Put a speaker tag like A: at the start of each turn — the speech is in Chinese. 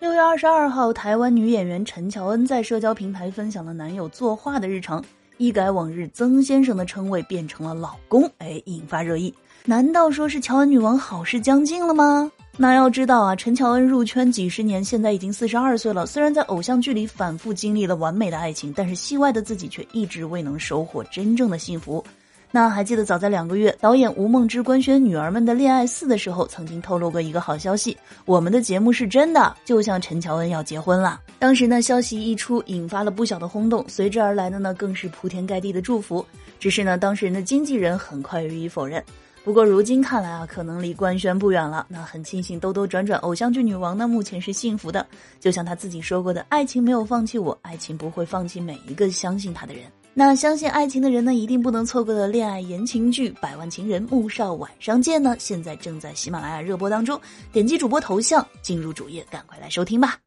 A: 六月二十二号，台湾女演员陈乔恩在社交平台分享了男友作画的日常，一改往日曾先生的称谓，变成了老公，哎，引发热议。难道说是乔恩女王好事将近了吗？那要知道啊，陈乔恩入圈几十年，现在已经四十二岁了。虽然在偶像剧里反复经历了完美的爱情，但是戏外的自己却一直未能收获真正的幸福。那还记得早在两个月，导演吴梦之官宣女儿们的恋爱四的时候，曾经透露过一个好消息：我们的节目是真的，就像陈乔恩要结婚了。当时呢，消息一出，引发了不小的轰动，随之而来的呢，更是铺天盖地的祝福。只是呢，当事人的经纪人很快予以否认。不过如今看来啊，可能离官宣不远了。那很庆幸兜兜转转，偶像剧女王呢，目前是幸福的。就像她自己说过的：“爱情没有放弃我，爱情不会放弃每一个相信他的人。”那相信爱情的人呢，一定不能错过的恋爱言情剧《百万情人》穆少晚上见呢，现在正在喜马拉雅热播当中。点击主播头像进入主页，赶快来收听吧。